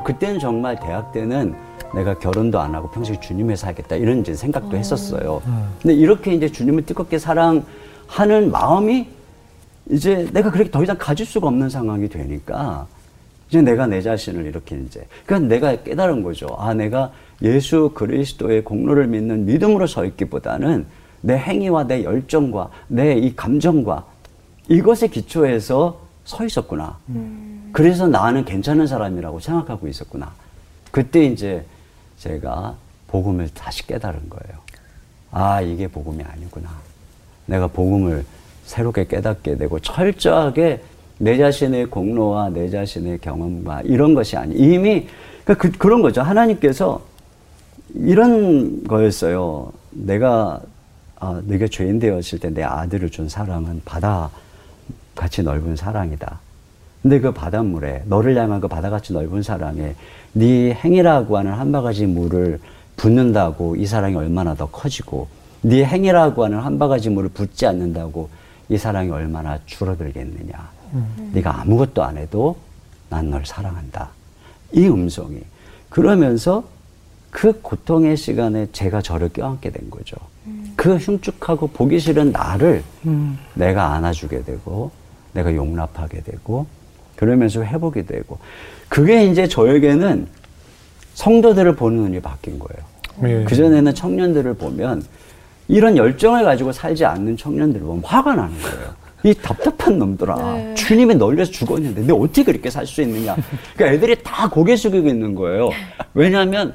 그때는 정말 대학 때는 내가 결혼도 안 하고 평생 주님에 살겠다 이런 이제 생각도 했었어요. 근데 이렇게 이제 주님을 뜨겁게 사랑하는 마음이 이제 내가 그렇게 더 이상 가질 수가 없는 상황이 되니까 이제 내가 내 자신을 이렇게 이제 그러니까 내가 깨달은 거죠. 아 내가 예수 그리스도의 공로를 믿는 믿음으로 서 있기보다는 내 행위와 내 열정과 내 이 감정과 이것에 기초해서 서 있었구나. 그래서 나는 괜찮은 사람이라고 생각하고 있었구나. 그때 이제 제가 복음을 다시 깨달은 거예요. 아, 이게 복음이 아니구나. 내가 복음을 새롭게 깨닫게 되고 철저하게 내 자신의 공로와 내 자신의 경험과 이런 것이 아니 이미 그러니까 그, 그런 거죠. 하나님께서 이런 거였어요. 내가 아, 네가 죄인 되었을 때 내 아들을 준 사랑은 바다 같이 넓은 사랑이다. 근데 그 바닷물에 너를 향한 그 바다같이 넓은 사랑에 네 행위라고 하는 한 바가지 물을 붓는다고 이 사랑이 얼마나 더 커지고 네 행위라고 하는 한 바가지 물을 붓지 않는다고 이 사랑이 얼마나 줄어들겠느냐. 음. 네가 아무것도 안 해도 난 널 사랑한다. 이 음성이 그러면서 그 고통의 시간에 제가 저를 껴안게 된 거죠. 음. 그 흉측하고 보기 싫은 나를 음. 내가 안아주게 되고 내가 용납하게 되고 그러면서 회복이 되고 그게 이제 저에게는 성도들을 보는 눈이 바뀐 거예요. 네. 그전에는 청년들을 보면 이런 열정을 가지고 살지 않는 청년들을 보면 화가 나는 거예요. 이 답답한 놈들아. 네. 주님이 널려서 죽었는데 내 어떻게 그렇게 살 수 있느냐. 그러니까 애들이 다 고개 숙이고 있는 거예요. 왜냐하면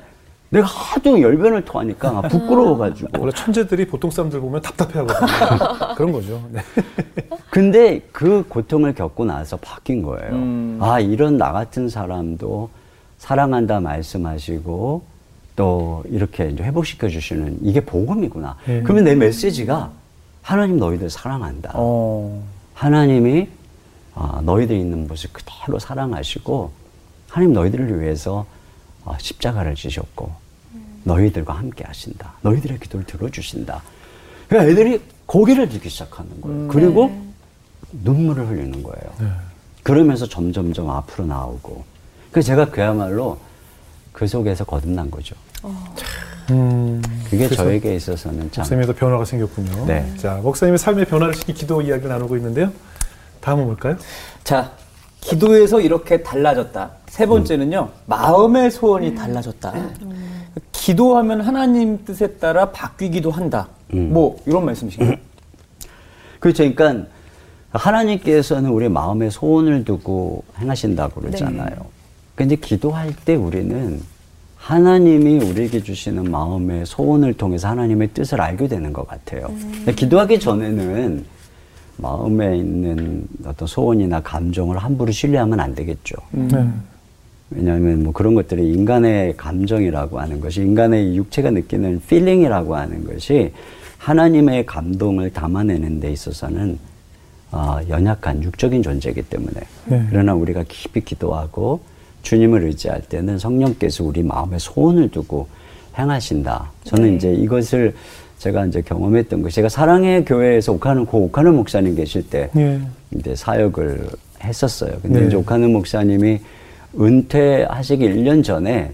내가 하도 열변을 토하니까 부끄러워가지고. 원래 천재들이 보통 사람들 보면 답답해하거든요. 그런 거죠. 네. 근데 그 고통을 겪고 나서 바뀐 거예요. 음. 아 이런 나 같은 사람도 사랑한다 말씀하시고 또 이렇게 이제 회복시켜 주시는 이게 복음이구나. 네. 그러면 내 메시지가 하나님 너희들 사랑한다. 어. 하나님이 아, 너희들 있는 모습 그대로 사랑하시고 하나님 너희들을 위해서 어, 십자가를 지셨고 너희들과 함께 하신다. 너희들의 기도를 들어주신다. 그러니까 애들이 고개를 들기 시작하는 거예요. 음, 그리고 네. 눈물을 흘리는 거예요. 네. 그러면서 점점점 앞으로 나오고. 그래서 제가 그야말로 그 속에서 거듭난 거죠. 어. 음, 그게 저에게 있어서는 참. 목사님에도 변화가 생겼군요. 네. 자, 목사님의 삶의 변화를 시킨 기도 이야기를 나누고 있는데요. 다음은 뭘까요? 자, 기도에서 이렇게 달라졌다. 세 번째는요, 음. 마음의 소원이 달라졌다. 음. 기도하면 하나님 뜻에 따라 바뀌기도 한다. 음. 뭐, 이런 말씀이신가요? 그렇죠. 그러니까 하나님께서는 우리 마음의 소원을 두고 행하신다고 그러잖아요. 네. 근데 기도할 때 우리는 하나님이 우리에게 주시는 마음의 소원을 통해서 하나님의 뜻을 알게 되는 것 같아요. 음. 기도하기 전에는 마음에 있는 어떤 소원이나 감정을 함부로 신뢰하면 안 되겠죠. 음. 네. 왜냐하면 뭐 그런 것들이 인간의 감정이라고 하는 것이 인간의 육체가 느끼는 feeling이라고 하는 것이 하나님의 감동을 담아내는 데 있어서는 어, 연약한 육적인 존재이기 때문에 네. 그러나 우리가 깊이 기도하고 주님을 의지할 때는 성령께서 우리 마음에 소원을 두고 행하신다. 저는 네. 이제 이것을 제가 이제 경험했던 거 제가 사랑의 교회에서 옥하는 고 옥하는 목사님 계실 때 네. 이제 사역을 했었어요. 근데 네. 이제 옥하는 목사님이 은퇴하시기 1년 전에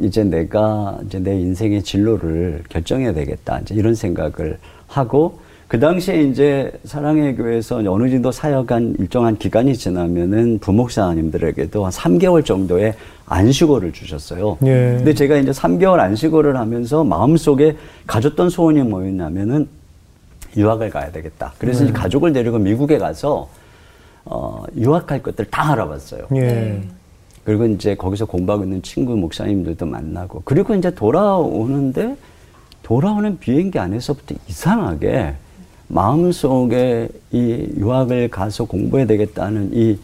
이제 내가 이제 내 인생의 진로를 결정해야 되겠다. 이제 이런 생각을 하고 그 당시에 이제 사랑의 교회에서 어느 정도 사역한 일정한 기간이 지나면은 부목사님들에게도 한 3개월 정도의 안식월을 주셨어요. 예. 근데 제가 이제 3개월 안식월을 하면서 마음속에 가졌던 소원이 뭐였냐면은 유학을 가야 되겠다. 그래서 네. 가족을 데리고 미국에 가서 어, 유학할 것들 다 알아봤어요. 예. 네. 그리고 이제 거기서 공부하고 있는 친구 목사님들도 만나고 그리고 이제 돌아오는데 돌아오는 비행기 안에서부터 이상하게 마음속에 이 유학을 가서 공부해야 되겠다는 이,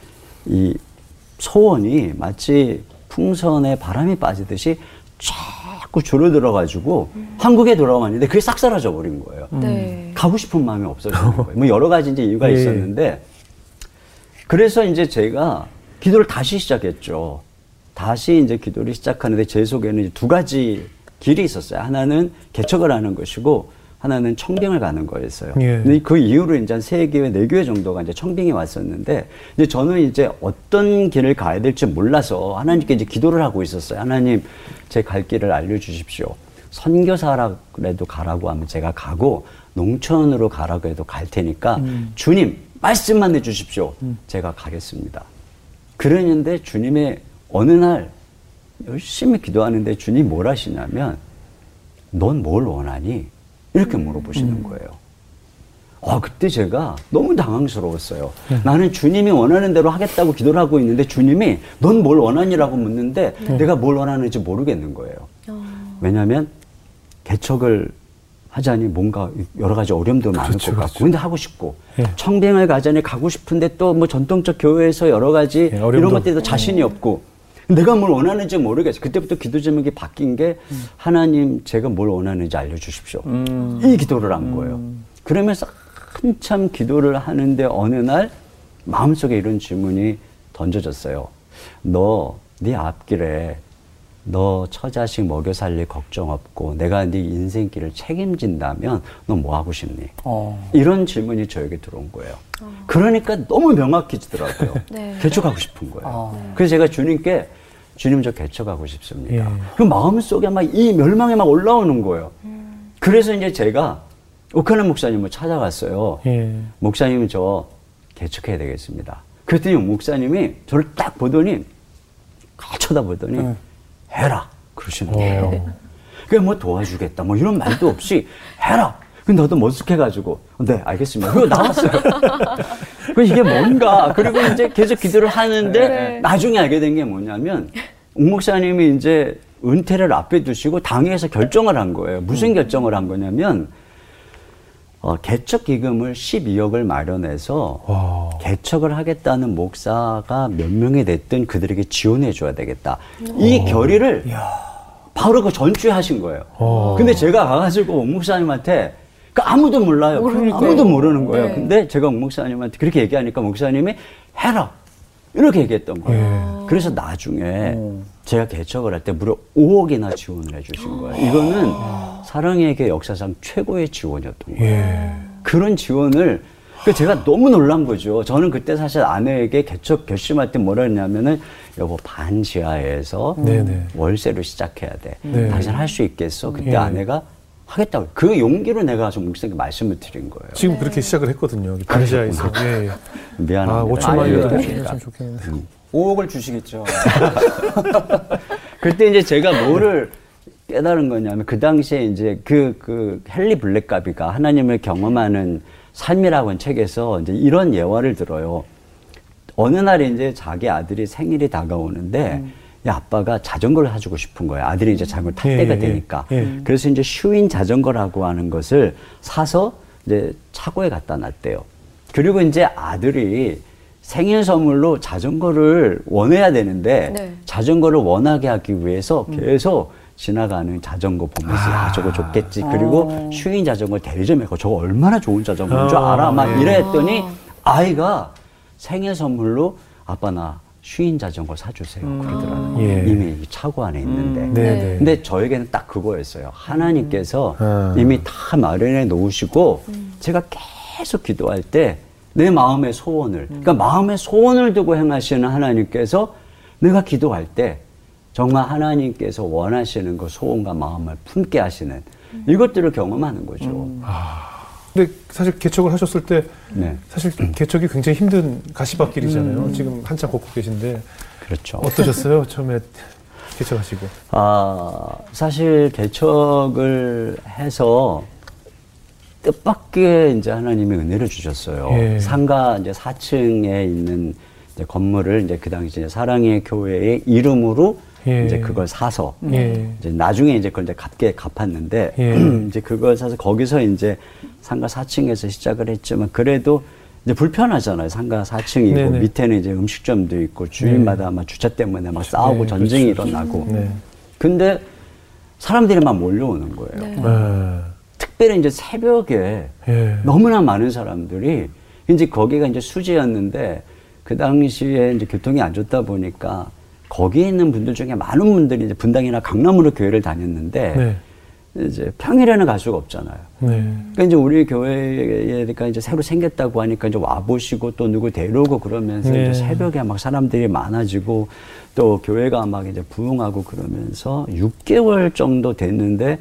이 소원이 마치 풍선에 바람이 빠지듯이 자꾸 줄어들어가지고 음. 한국에 돌아왔는데 그게 싹 사라져 버린 거예요. 네. 가고 싶은 마음이 없어지는 거예요. 뭐 여러 가지 이제 이유가 네. 있었는데 그래서 이제 제가 기도를 다시 시작했죠. 다시 이제 기도를 시작하는데 제 속에는 두 가지 길이 있었어요. 하나는 개척을 하는 것이고 하나는 청빙을 가는 거였어요. 예. 근데 그 이후로 이제 한 세 교회, 네 교회 정도가 이제 청빙이 왔었는데, 이제 저는 이제 어떤 길을 가야 될지 몰라서 하나님께 이제 기도를 하고 있었어요. 하나님, 제 갈 길을 알려주십시오. 선교사라도 가라고 하면 제가 가고, 농촌으로 가라고 해도 갈 테니까, 음. 주님, 말씀만 해주십시오. 음. 제가 가겠습니다. 그러는데 주님의 어느 날 열심히 기도하는데 주님 뭘 하시냐면, 넌 뭘 원하니? 이렇게 물어보시는 음. 거예요. 아, 그때 제가 너무 당황스러웠어요. 네. 나는 주님이 원하는 대로 하겠다고 기도를 하고 있는데 주님이 넌 뭘 원하니라고 묻는데 네. 내가 뭘 원하는지 모르겠는 거예요. 어. 왜냐하면 개척을 하자니 뭔가 여러 가지 어려움도 많을 그렇죠, 것 같고 그렇죠. 근데 하고 싶고 예. 청빙을 가자니 가고 싶은데 또 뭐 전통적 교회에서 여러 가지 예, 이런 것들도 자신이 음. 없고 내가 뭘 원하는지 모르겠어. 그때부터 기도 제목이 바뀐 게 음. 하나님 제가 뭘 원하는지 알려주십시오. 음. 이 기도를 한 거예요. 음. 그러면서 한참 기도를 하는데 어느 날 마음속에 이런 질문이 던져졌어요. 너 네 앞길에 너 처자식 먹여 살릴 걱정 없고 내가 네 인생길을 책임진다면 너 뭐 하고 싶니? 어. 이런 질문이 저에게 들어온 거예요. 어. 그러니까 너무 명확해지더라고요. 네. 개척하고 싶은 거예요. 어. 그래서 제가 주님께 주님 저 개척하고 싶습니다. 예. 그 마음속에 막 이 멸망이 막 올라오는 거예요. 음. 그래서 이제 제가 오카는 목사님을 찾아갔어요. 예. 목사님 저 개척해야 되겠습니다. 그랬더니 목사님이 저를 딱 보더니 쳐다보더니 예. 해라 그러시는 거예요. 그게 뭐 도와주겠다 뭐 이런 말도 없이 해라. 근데 나도 머쓱해가지고 네 알겠습니다. 그리고 나왔어요. 그 이게 뭔가 그리고 이제 계속 기도를 하는데 네. 나중에 알게 된 게 뭐냐면 옥 목사님이 이제 은퇴를 앞에 두시고 당회에서 결정을 한 거예요. 무슨 음. 결정을 한 거냐면 어, 개척 기금을 12억을 마련해서 와. 개척을 하겠다는 목사가 몇 명이 됐든 그들에게 지원해 줘야 되겠다. 이 결의를 야. 바로 그 전주에 하신 거예요. 와. 근데 제가 가가지고 옥 목사님한테 그 아무도 몰라요. 그러니까 아무도 모르는 거예요. 네. 근데 제가 목사님한테 그렇게 얘기하니까 목사님이 해라. 이렇게 얘기했던 거예요. 네. 그래서 나중에 음. 제가 개척을 할 때 무려 5억이나 지원을 해주신 거예요. 이거는 사랑에게 역사상 최고의 지원이었던 거예요. 예. 그런 지원을 그 제가 너무 놀란 거죠. 저는 그때 사실 아내에게 개척 결심할 때 뭐라 했냐면은 여보 반지하에서 음. 월세로 시작해야 돼. 네. 당신 할 수 있겠어? 그때 예. 아내가 하겠다고. 그 용기로 내가 좀 목사님께 말씀을 드린 거예요. 지금 네. 그렇게 시작을 했거든요. 반지하에서. 예, 예. 미안합니다. 아, 5천만 원이 좀 좋겠는데. 음. 5억을 주시겠죠. 그때 이제 제가 뭐를 깨달은 거냐면 그 당시에 이제 그, 그 헨리 블랙가비가 하나님을 경험하는 삶이라고 책에서 이제 이런 예화를 들어요. 어느 날 이제 자기 아들이 생일이 다가오는데 음. 야, 아빠가 자전거를 사주고 싶은 거예요. 아들이 이제 자전거 탈 예, 때가 예, 되니까. 예. 그래서 이제 슈인 자전거라고 하는 것을 사서 이제 차고에 갖다 놨대요. 그리고 이제 아들이 생일 선물로 자전거를 원해야 되는데 네. 자전거를 원하게 하기 위해서 음. 계속 지나가는 자전거 보면서 아, 아 저거 좋겠지. 그리고 어. 슈인 자전거 대리점에 가 저거 얼마나 좋은 자전거인 줄 어, 알아? 막 네. 이랬더니 아이가 생일 선물로 아빠 나 슈인 자전거 사주세요. 음. 그러더라고요. 예. 이미 차고 안에 있는데. 음. 네, 네. 근데 저에게는 딱 그거였어요. 하나님께서 음. 이미 다 마련해 놓으시고 음. 제가 계속 기도할 때 내 마음의 소원을, 그러니까 마음의 소원을 두고 행하시는 하나님께서 내가 기도할 때 정말 하나님께서 원하시는 그 소원과 마음을 품게 하시는 이것들을 경험하는 거죠. 음. 아. 근데 사실 개척을 하셨을 때 네. 사실 개척이 굉장히 힘든 가시밭길이잖아요. 음. 지금 한참 걷고 계신데 그렇죠. 어떠셨어요? 처음에 개척하시고? 아 사실 개척을 해서 뜻밖의 이제 하나님이 은혜를 주셨어요. 예. 상가 이제 4층에 있는 이제 건물을 이제 그 당시 이제 사랑의 교회의 이름으로 예. 이제 그걸 사서 예. 이제 나중에 이제 그걸 이제 갚게 갚았는데 예. 이제 그걸 사서 거기서 이제 상가 4층에서 시작을 했지만 그래도 이제 불편하잖아요. 상가 4층이고 네네. 밑에는 이제 음식점도 있고 주인마다 네. 막 주차 때문에 막 싸우고 네, 전쟁이 그렇죠. 일어나고. 네. 근데 사람들이 막 몰려오는 거예요. 네. 네. 특별히 이제 새벽에 예. 너무나 많은 사람들이 이제 거기가 이제 수지였는데 그 당시에 이제 교통이 안 좋다 보니까 거기에 있는 분들 중에 많은 분들이 이제 분당이나 강남으로 교회를 다녔는데 네. 이제 평일에는 갈 수가 없잖아요. 네. 그러니까 이제 우리 교회가 이제 새로 생겼다고 하니까 이제 와 보시고 또 누구 데려오고 그러면서 네. 이제 새벽에 막 사람들이 많아지고 또 교회가 막 이제 부흥하고 그러면서 6개월 정도 됐는데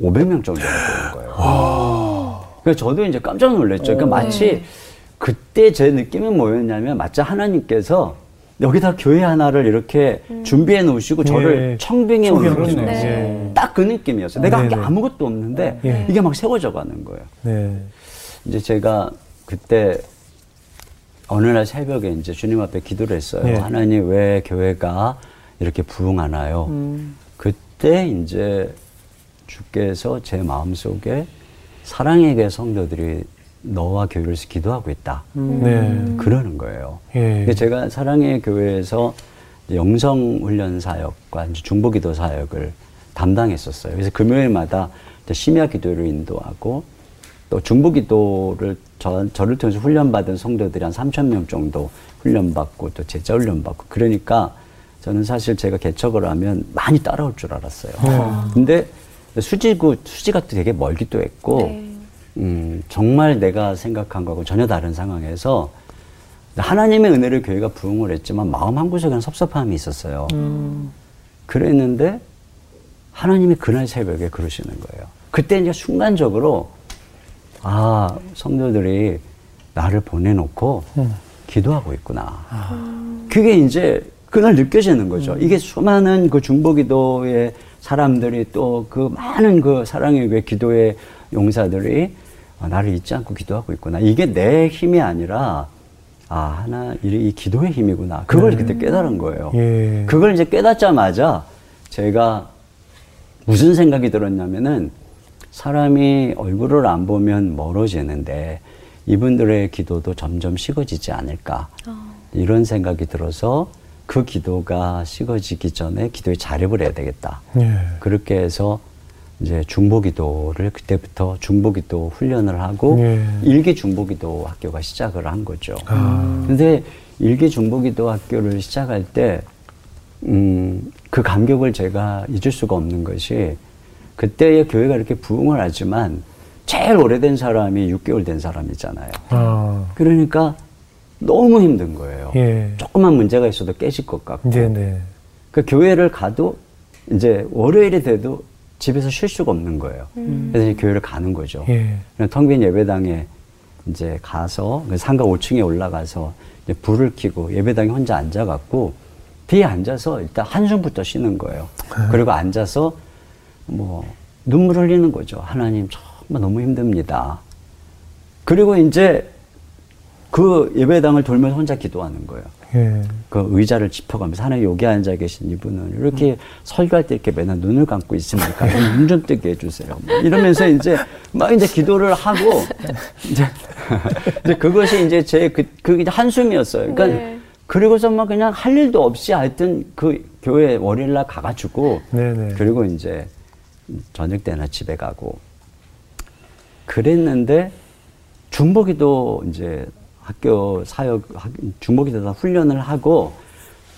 500명 정도가 되는 거예요. 그러니까 저도 이제 깜짝 놀랐죠. 그러니까 마치 네. 그때 제 느낌은 뭐였냐면 마치 하나님께서 여기다 교회 하나를 이렇게 음. 준비해 놓으시고 저를 예. 청빙해 오는 네. 딱그 느낌이었어요. 내가 한 게 아무것도 없는데 예. 이게 막 세워져 가는 거예요. 네. 이제 제가 그때 어느 날 새벽에 이제 주님 앞에 기도를 했어요. 네. 하나님 왜 교회가 이렇게 부흥하나요? 음. 그때 이제 주께서 제 마음속에 사랑에게 성도들이 너와 교회를 기도하고 있다. 음. 네. 그러는 거예요. 예. 제가 사랑의 교회에서 영성 훈련 사역과 중보 기도 사역을 담당했었어요. 그래서 금요일마다 심야 기도를 인도하고 또 중보 기도를 저, 저를 통해서 훈련받은 성도들이 한 3천 명 정도 훈련받고 또 제자 훈련받고 그러니까 저는 사실 제가 개척을 하면 많이 따라올 줄 알았어요. 네. 근데 수지구 수지가 되게 멀기도 했고 네. 음, 정말 내가 생각한 거하고 전혀 다른 상황에서 하나님의 은혜를 교회가 부응을 했지만 마음 한구석에는 섭섭함이 있었어요. 음. 그랬는데 하나님이 그날 새벽에 그러시는 거예요. 그때 이제 순간적으로 아 성도들이 나를 보내놓고 음. 기도하고 있구나. 아. 그게 이제 그날 느껴지는 거죠. 음. 이게 수많은 그 중보기도의 사람들이 또 그 많은 그 사랑의 교 기도의 용사들이 아, 나를 잊지 않고 기도하고 있구나. 이게 내 힘이 아니라 아 하나 이 기도의 힘이구나. 그걸 네. 그때 깨달은 거예요. 예. 그걸 이제 깨닫자마자 제가 무슨 생각이 들었냐면은 사람이 얼굴을 안 보면 멀어지는데 이분들의 기도도 점점 식어지지 않을까 어. 이런 생각이 들어서 그 기도가 식어지기 전에 기도에 자립을 해야 되겠다. 예. 그렇게 해서 이제 중보기도를 그때부터 중보기도 훈련을 하고 예. 일기 중보기도 학교가 시작을 한 거죠. 아. 근데 일기 중보기도 학교를 시작할 때, 음, 그 감격을 제가 잊을 수가 없는 것이 그때의 교회가 이렇게 부흥을 하지만 제일 오래된 사람이 6개월 된 사람이잖아요. 아. 그러니까 너무 힘든 거예요. 예. 조금만 문제가 있어도 깨질 것 같고. 네네. 그 교회를 가도 이제 월요일이 돼도 집에서 쉴 수가 없는 거예요. 음. 그래서 이제 교회를 가는 거죠. 예. 텅빈 예배당에 이제 가서 그 상가 5층에 올라가서 이제 불을 켜고 예배당에 혼자 앉아갖고 뒤에 앉아서 일단 한숨부터 쉬는 거예요. 네. 그리고 앉아서 뭐 눈물 흘리는 거죠. 하나님 정말 너무 힘듭니다. 그리고 이제 그 예배당을 돌면서 혼자 기도하는 거예요. 예. 그 의자를 짚어가면서 하나 여기 앉아 계신 이분은 이렇게 음. 설교할 때 이렇게 맨날 눈을 감고 있습니까? 눈 좀 뜨게 해주세요. 뭐 이러면서 이제 막 이제 기도를 하고 이제, 이제 그것이 이제 제그 그 한숨이었어요. 그러니까 네. 그리고서 막 그냥 할 일도 없이 하여튼 그 교회 월요일날 가가지고 네네. 네. 그리고 이제 저녁 때나 집에 가고 그랬는데 중보기도 이제 학교 사역 중복이되다 훈련을 하고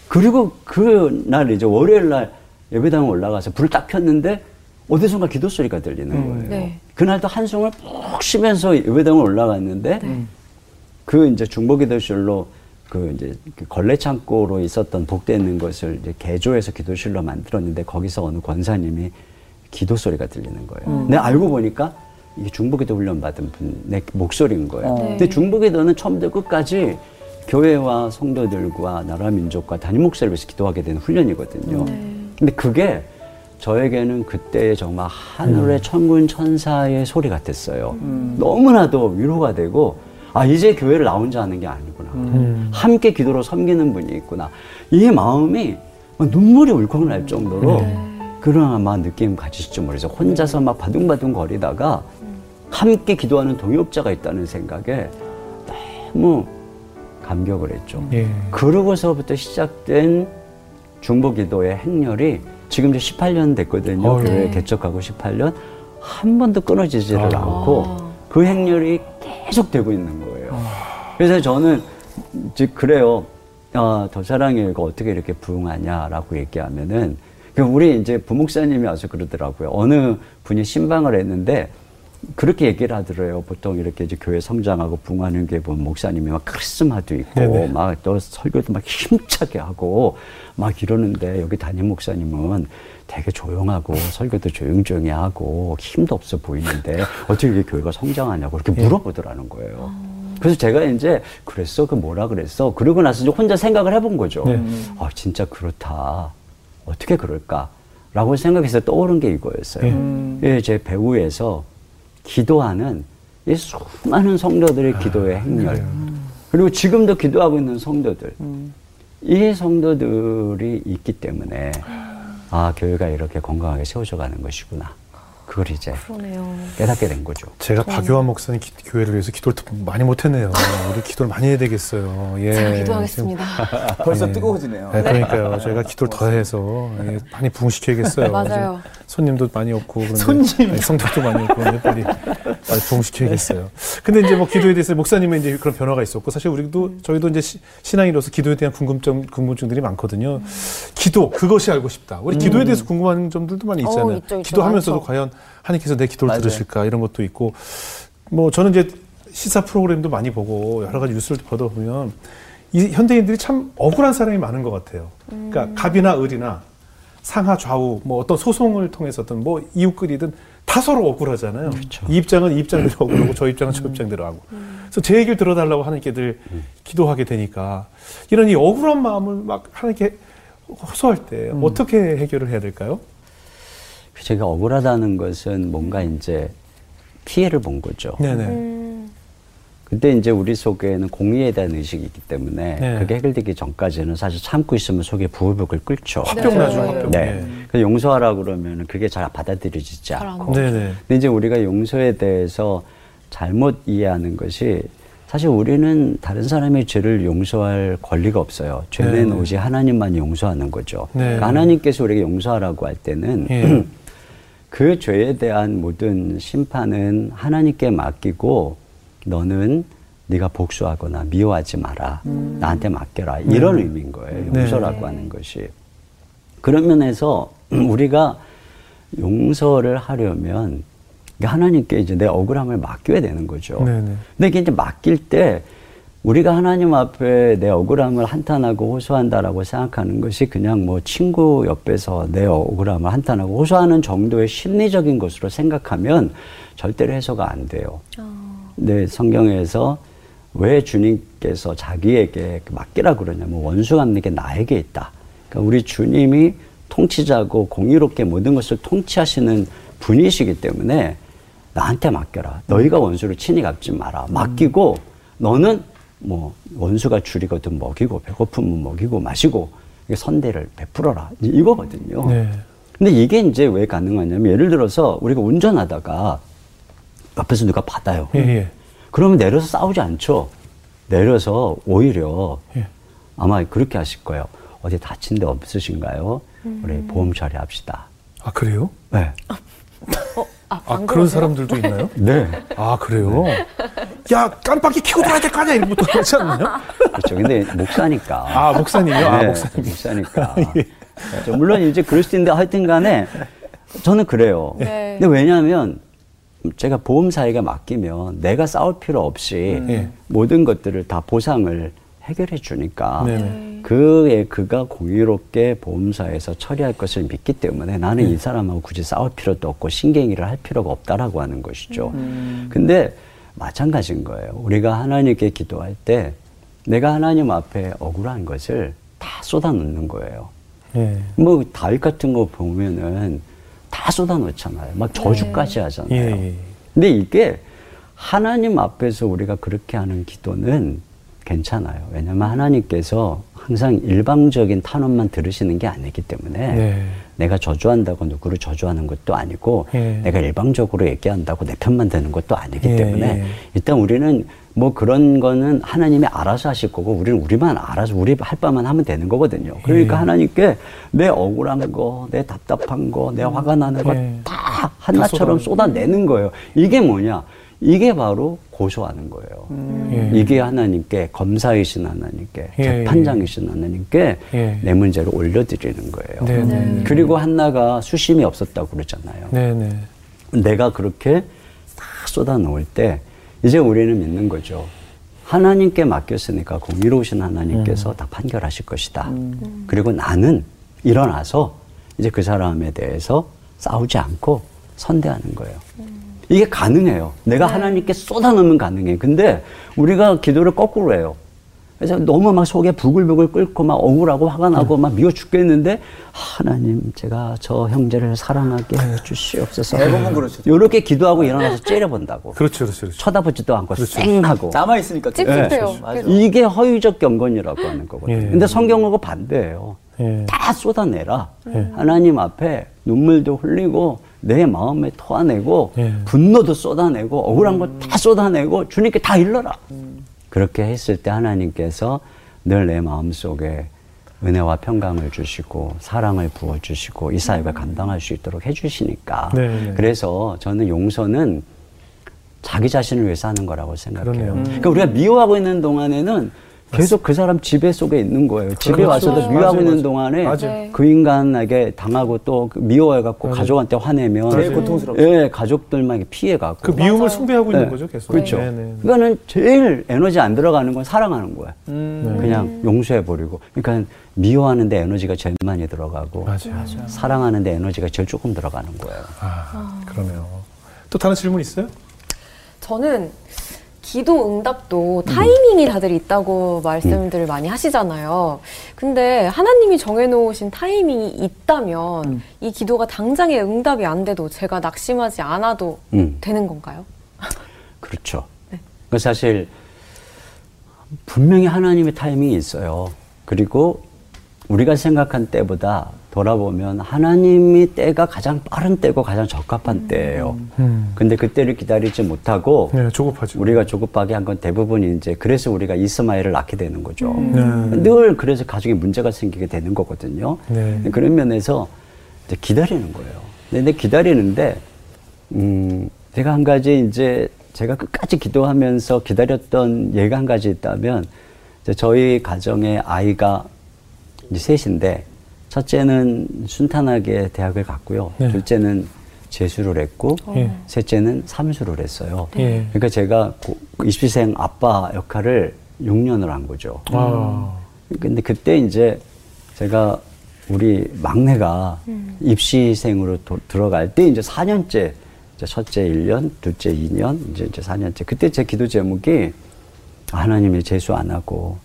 그리고 그날 이제 월요일 날 예배당에 올라가서 불을 딱 폈는데 어디선가 기도 소리가 들리는 음. 거예요. 네. 그날도 한숨을 푹 쉬면서 예배당에 올라갔는데 네. 그 이제 중보기도실로 그 이제 그 걸레 창고로 있었던 복돼 있는 것을 이제 개조해서 기도실로 만들었는데 거기서 어느 권사님이 기도 소리가 들리는 거예요. 음. 내가 알고 보니까 이게 중보기도 훈련 받은 분의 목소리인 거예요. 네. 근데 중보기도는 처음부터 끝까지 교회와 성도들과 나라 민족과 단임 목사를 위해서 기도하게 되는 훈련이거든요. 네. 근데 그게 저에게는 그때 정말 하늘의 음. 천군 천사의 소리 같았어요. 음. 너무나도 위로가 되고 아 이제 교회를 나 혼자 하는 게 아니구나. 음. 함께 기도로 섬기는 분이 있구나. 이 마음이 눈물이 울컥 날 정도로 네. 그런 아마 느낌 가지실지 모르겠어요. 혼자서 막 바둥바둥 거리다가 함께 기도하는 동역자가 있다는 생각에 너무 감격을 했죠. 예. 그러고서부터 시작된 중보 기도의 행렬이 지금 이제 18년 됐거든요. 어, 교회 네. 개척하고 18년 한 번도 끊어지지를 아. 않고 그 행렬이 계속 되고 있는 거예요. 아. 그래서 저는 즉 그래요. 아, 더 사랑의 가 어떻게 이렇게 부흥하냐라고 얘기하면은 그 우리 이제 부목사님이 와서 그러더라고요. 어느 분이 신방을 했는데 그렇게 얘기를 하더래요. 보통 이렇게 이제 교회 성장하고 붕하는 게 보면 목사님이 막 카리스마도 있고 막 또 설교도 막 힘차게 하고 막 이러는데 여기 담임 목사님은 되게 조용하고 설교도 조용조용히 하고 힘도 없어 보이는데 어떻게 이게 교회가 성장하냐고 이렇게 네. 물어보더라는 거예요. 그래서 제가 이제 그랬어? 그 뭐라 그랬어? 그러고 나서 이제 혼자 생각을 해본 거죠. 네. 아, 진짜 그렇다. 어떻게 그럴까? 라고 생각해서 떠오른 게 이거였어요. 음. 예, 제 배우에서 기도하는 이 수많은 성도들의 기도의 행렬. 음. 그리고 지금도 기도하고 있는 성도들. 음. 이 성도들이 있기 때문에 아, 교회가 이렇게 건강하게 세워져 가는 것이구나. 그걸 이제 그러네요. 깨닫게 된 거죠. 제가 박요한 목사님 기, 교회를 위해서 기도를 많이 못했네요. 우리 기도를 많이 해야 되겠어요. 예. 제가 기도하겠습니다. 벌써 네. 뜨거워지네요. 네, 그러니까요. 저희가 기도를 더 해서 예, 많이 부흥시켜야겠어요. 맞아요. 손님도 많이 없고 그런데 손님 성도도 많이 없고 빨리 빨리 부흥시켜야겠어요. 근데 이제 뭐 기도에 대해서 목사님의 이제 그런 변화가 있었고 사실 우리도 음. 저희도 이제 시, 신앙인으로서 기도에 대한 궁금점 궁금증들이 많거든요. 음. 기도 그것이 알고 싶다. 우리 음. 기도에 대해서 궁금한 점들도 많이 있잖아요. 어, 있죠, 있죠. 기도하면서도 많죠. 과연 하나님께서 내 기도를 맞아요. 들으실까 이런 것도 있고 뭐 저는 이제 시사 프로그램도 많이 보고 여러 가지 뉴스를 보다 보면 이 현대인들이 참 억울한 사람이 많은 것 같아요. 그러니까 음. 갑이나 을이나 상하 좌우 뭐 어떤 소송을 통해서 어떤 뭐 이웃끼리든 다 서로 억울하잖아요. 그렇죠. 이 입장은 이 입장대로 억울하고 저 입장은 저 음. 입장대로 하고. 음. 그래서 제 얘기를 들어달라고 하나님께 늘 음. 기도하게 되니까 이런 이 억울한 마음을 막 하나님께 호소할 때 음. 어떻게 해결을 해야 될까요? 제가 억울하다는 것은 뭔가 이제 피해를 본 거죠. 네네. 음. 근데 이제 우리 속에는 공의에 대한 의식이 있기 때문에 네. 그게 해결되기 전까지는 사실 참고 있으면 속에 부글부글 끓죠. 합병나죠, 네. 합병. 네. 네. 그래서 용서하라 그러면 그게 잘 받아들여지지 않고. 네네. 근데 이제 우리가 용서에 대해서 잘못 이해하는 것이 사실 우리는 다른 사람의 죄를 용서할 권리가 없어요. 죄는 네. 오직 하나님만 용서하는 거죠. 네. 그러니까 하나님께서 우리에게 용서하라고 할 때는 예. 그 죄에 대한 모든 심판은 하나님께 맡기고 너는 네가 복수하거나 미워하지 마라. 음. 나한테 맡겨라. 이런 네. 의미인 거예요. 네. 용서라고 네. 하는 것이. 그런 면에서 우리가 용서를 하려면 하나님께 이제 내 억울함을 맡겨야 되는 거죠. 네네. 네. 근데 이게 이제 맡길 때 우리가 하나님 앞에 내 억울함을 한탄하고 호소한다라고 생각하는 것이 그냥 뭐 친구 옆에서 내 억울함을 한탄하고 호소하는 정도의 심리적인 것으로 생각하면 절대로 해소가 안 돼요. 어. 네, 성경에서 왜 주님께서 자기에게 맡기라 그러냐면 원수가 내게 나에게 있다. 그러니까 우리 주님이 통치자고 공의롭게 모든 것을 통치하시는 분이시기 때문에 나한테 맡겨라. 너희가 원수를 친히 갚지 마라. 맡기고 너는 뭐 원수가 줄이거든 먹이고 배고프면 먹이고 마시고 선대를 베풀어라 이거거든요. 네. 근데 이게 이제 왜 가능하냐면 예를 들어서 우리가 운전하다가 옆에서 누가 받아요. 예, 예. 그러면 내려서 싸우지 않죠. 내려서 오히려 예. 아마 그렇게 하실 거예요. 어디 다친 데 없으신가요? 음. 우리 보험 처리합시다. 아 그래요? 네. 어? 아, 아 그런 사람들도 있나요? 네. 아, 그래요? 야, 깜빡이 켜고 들어야 될 거 아니야? 이런 것도 그렇지 않나요? 그렇죠. 근데 목사니까. 아, 목사님이요? 아, 네, 아, 목사님. 목사니까. 예. 그렇죠. 물론 이제 그럴 수 있는데 하여튼 간에 저는 그래요. 네. 근데 왜냐하면 제가 보험사에게 맡기면 내가 싸울 필요 없이 음. 모든 것들을 다 보상을 해결해 주니까 네 그에 그가 공유롭게 보험사에서 처리할 것을 믿기 때문에 나는 네. 이 사람하고 굳이 싸울 필요도 없고 신경이를 할 필요가 없다라고 하는 것이죠. 음. 근데 마찬가지인 거예요. 우리가 하나님께 기도할 때 내가 하나님 앞에 억울한 것을 다 쏟아놓는 거예요. 네. 뭐 다윗 같은 거 보면은 다 쏟아놓잖아요. 막 저주까지 네. 하잖아요. 예, 예. 근데 이게 하나님 앞에서 우리가 그렇게 하는 기도는 괜찮아요. 왜냐하면 하나님께서 항상 일방적인 탄원만 들으시는 게 아니기 때문에 네. 내가 저주한다고 누구를 저주하는 것도 아니고 예. 내가 일방적으로 얘기한다고 내 편만 되는 것도 아니기 예, 때문에 예. 일단 우리는 뭐 그런 거는 하나님이 알아서 하실 거고 우리는 우리만 알아서 우리 할 바만 하면 되는 거거든요. 그러니까 예. 하나님께 내 억울한 거, 내 답답한 거, 내 화가 나는 거 다 한나처럼 쏟아내는 거예요. 이게 뭐냐? 이게 바로 고소하는 거예요. 예. 이게 하나님께 검사이신 하나님께 예, 재판장이신 하나님께 예. 내 문제를 올려드리는 거예요. 네, 네. 그리고 한나가 수심이 없었다고 그러잖아요. 네, 네. 내가 그렇게 다 쏟아 놓을 때 이제 우리는 믿는 거죠. 하나님께 맡겼으니까 공의로우신 하나님께서 음. 다 판결하실 것이다. 그리고 나는 일어나서 이제 그 사람에 대해서 싸우지 않고 선대하는 거예요. 이게 가능해요. 내가 하나님께 쏟아놓으면 가능해. 근데 우리가 기도를 거꾸로 해요. 그래서 너무 막 속에 부글부글 끓고 막 억울하고 화가 나고 막 미워 죽겠는데 하나님 제가 저 형제를 사랑하게 해 주시옵소서. 대부분 그렇죠. 이렇게 기도하고 일어나서 째려본다고. 그렇죠, 그렇죠. 그렇죠. 쳐다보지도 않고 쌩하고. 남아 있으니까 찝찝해요. 계속. 이게 허위적 경건이라고 하는 거거든요. 예. 근데 성경은 그 반대예요. 예. 다 쏟아내라. 예. 하나님 앞에 눈물도 흘리고 내 마음에 토해내고 예. 분노도 쏟아내고 억울한 거다 쏟아내고 주님께 다 일러라. 그렇게 했을 때 하나님께서 늘 내 마음속에 은혜와 평강을 주시고 사랑을 부어 주시고 이 사역을 감당할 수 있도록 해 주시니까. 네, 네. 그래서 저는 용서는 자기 자신을 위해서 하는 거라고 생각해요. 그러네요. 그러니까 우리가 미워하고 있는 동안에는 계속 그 사람 지배 속에 있는 거예요. 집에 그렇죠. 와서도 미워하고. 있는 동안에 맞아요. 네. 그 인간에게 당하고 또 미워해갖고 맞아요. 가족한테 화내면 제일 고통스럽죠. 예, 가족들만 피해가고. 그 미움을 맞아요. 숭배하고 있는 네. 거죠, 계속. 그렇죠. 네, 네. 그거는 제일 에너지 안 들어가는 건 사랑하는 거야. 음. 그냥 용서해버리고. 그러니까 미워하는데 에너지가 제일 많이 들어가고 맞아요. 사랑하는데 에너지가 제일 조금 들어가는 거예요. 아, 그러네요. 또 다른 질문 있어요? 저는 기도 응답도 타이밍이 다들 있다고 말씀들을 많이 하시잖아요. 근데 하나님이 정해놓으신 타이밍이 있다면 이 기도가 당장에 응답이 안 돼도 제가 낙심하지 않아도 음. 되는 건가요? 그렇죠. 그 사실 분명히 하나님의 타이밍이 있어요. 그리고 우리가 생각한 때보다 돌아보면 하나님이 때가 가장 빠른 때고 가장 적합한 때예요. 음. 근데 그때를 기다리지 못하고 네, 조급하죠. 우리가 조급하게 한 건 대부분 이제 그래서 우리가 이스마엘을 낳게 되는 거죠. 네. 늘 그래서 가족에 문제가 생기게 되는 거거든요. 네. 그런 면에서 이제 기다리는 거예요. 근데 기다리는데 음, 제가 한 가지 이제 제가 끝까지 기도하면서 기다렸던 예가 한 가지 있다면 저희 가정에 아이가 이제 셋인데 첫째는 순탄하게 대학을 갔고요. 네. 둘째는 재수를 했고 예. 셋째는 삼수를 했어요. 예. 그러니까 제가 고- 입시생 아빠 역할을 6년을 한 거죠. 아, 근데 그때 이제 제가 우리 막내가 입시생으로 도- 들어갈 때 이제 4년째 이제 첫째 1년, 둘째 2년, 이제 이제 4년째. 그때 제 기도 제목이 하나님이 재수 안 하고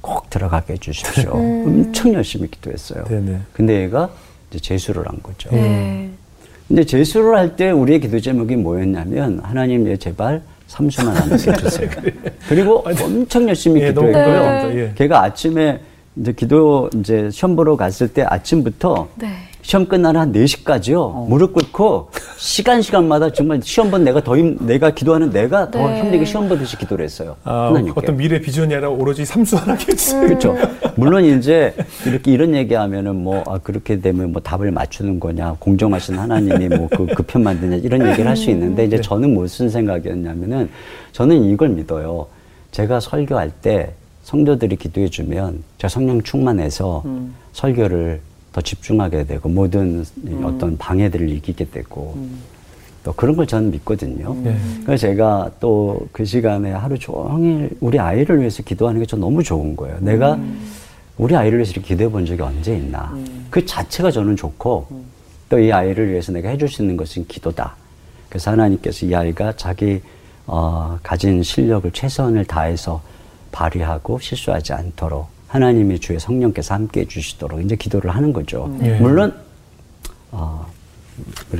꼭 들어가게 해주십시오. 엄청 열심히 기도했어요. 네네. 근데 얘가 이제 재수를 한 거죠. 네. 근데 재수를 할 때 우리의 기도 제목이 뭐였냐면 하나님 얘 제발 삼수만 안 하게 해주세요. 그리고 엄청 열심히 예, 기도했고요. 예. 걔가 아침에 이제 기도 이제 시험 보러 갔을 때 아침부터 네. 시험 끝나는 한 4시까지요. 무릎 꿇고 시간 시간마다 정말 시험 본 내가 더 힘, 내가 기도하는 내가 더 네. 힘들게 시험 보듯이 기도를 했어요. 아, 하나님께. 어떤 미래 비전이 아니라 오로지 삼수 하나게 해주세요. 그렇죠. 물론 이제 이렇게 이런 얘기하면은 뭐 아, 그렇게 되면 뭐 답을 맞추는 거냐 공정하신 하나님이 뭐그 그편 만드냐 이런 얘기를 할 수 있는데 이제 네. 저는 무슨 생각이었냐면은 저는 이걸 믿어요. 제가 설교할 때 성도들이 기도해 주면 제가 성령 충만해서 설교를 더 집중하게 되고 모든 이 어떤 방해들을 이기게 되고 또 그런 걸 저는 믿거든요. 네. 그래서 제가 또 그 시간에 하루 종일 우리 아이를 위해서 기도하는 게 저 너무 좋은 거예요. 내가 우리 아이를 위해서 이렇게 기도해 본 적이 언제 있나. 그 자체가 저는 좋고 또 이 아이를 위해서 내가 해줄 수 있는 것은 기도다. 그래서 하나님께서 이 아이가 자기 어, 가진 실력을 최선을 다해서 발휘하고 실수하지 않도록 하나님의 주의 성령께서 함께 해주시도록 이제 기도를 하는 거죠. 예. 물론 어,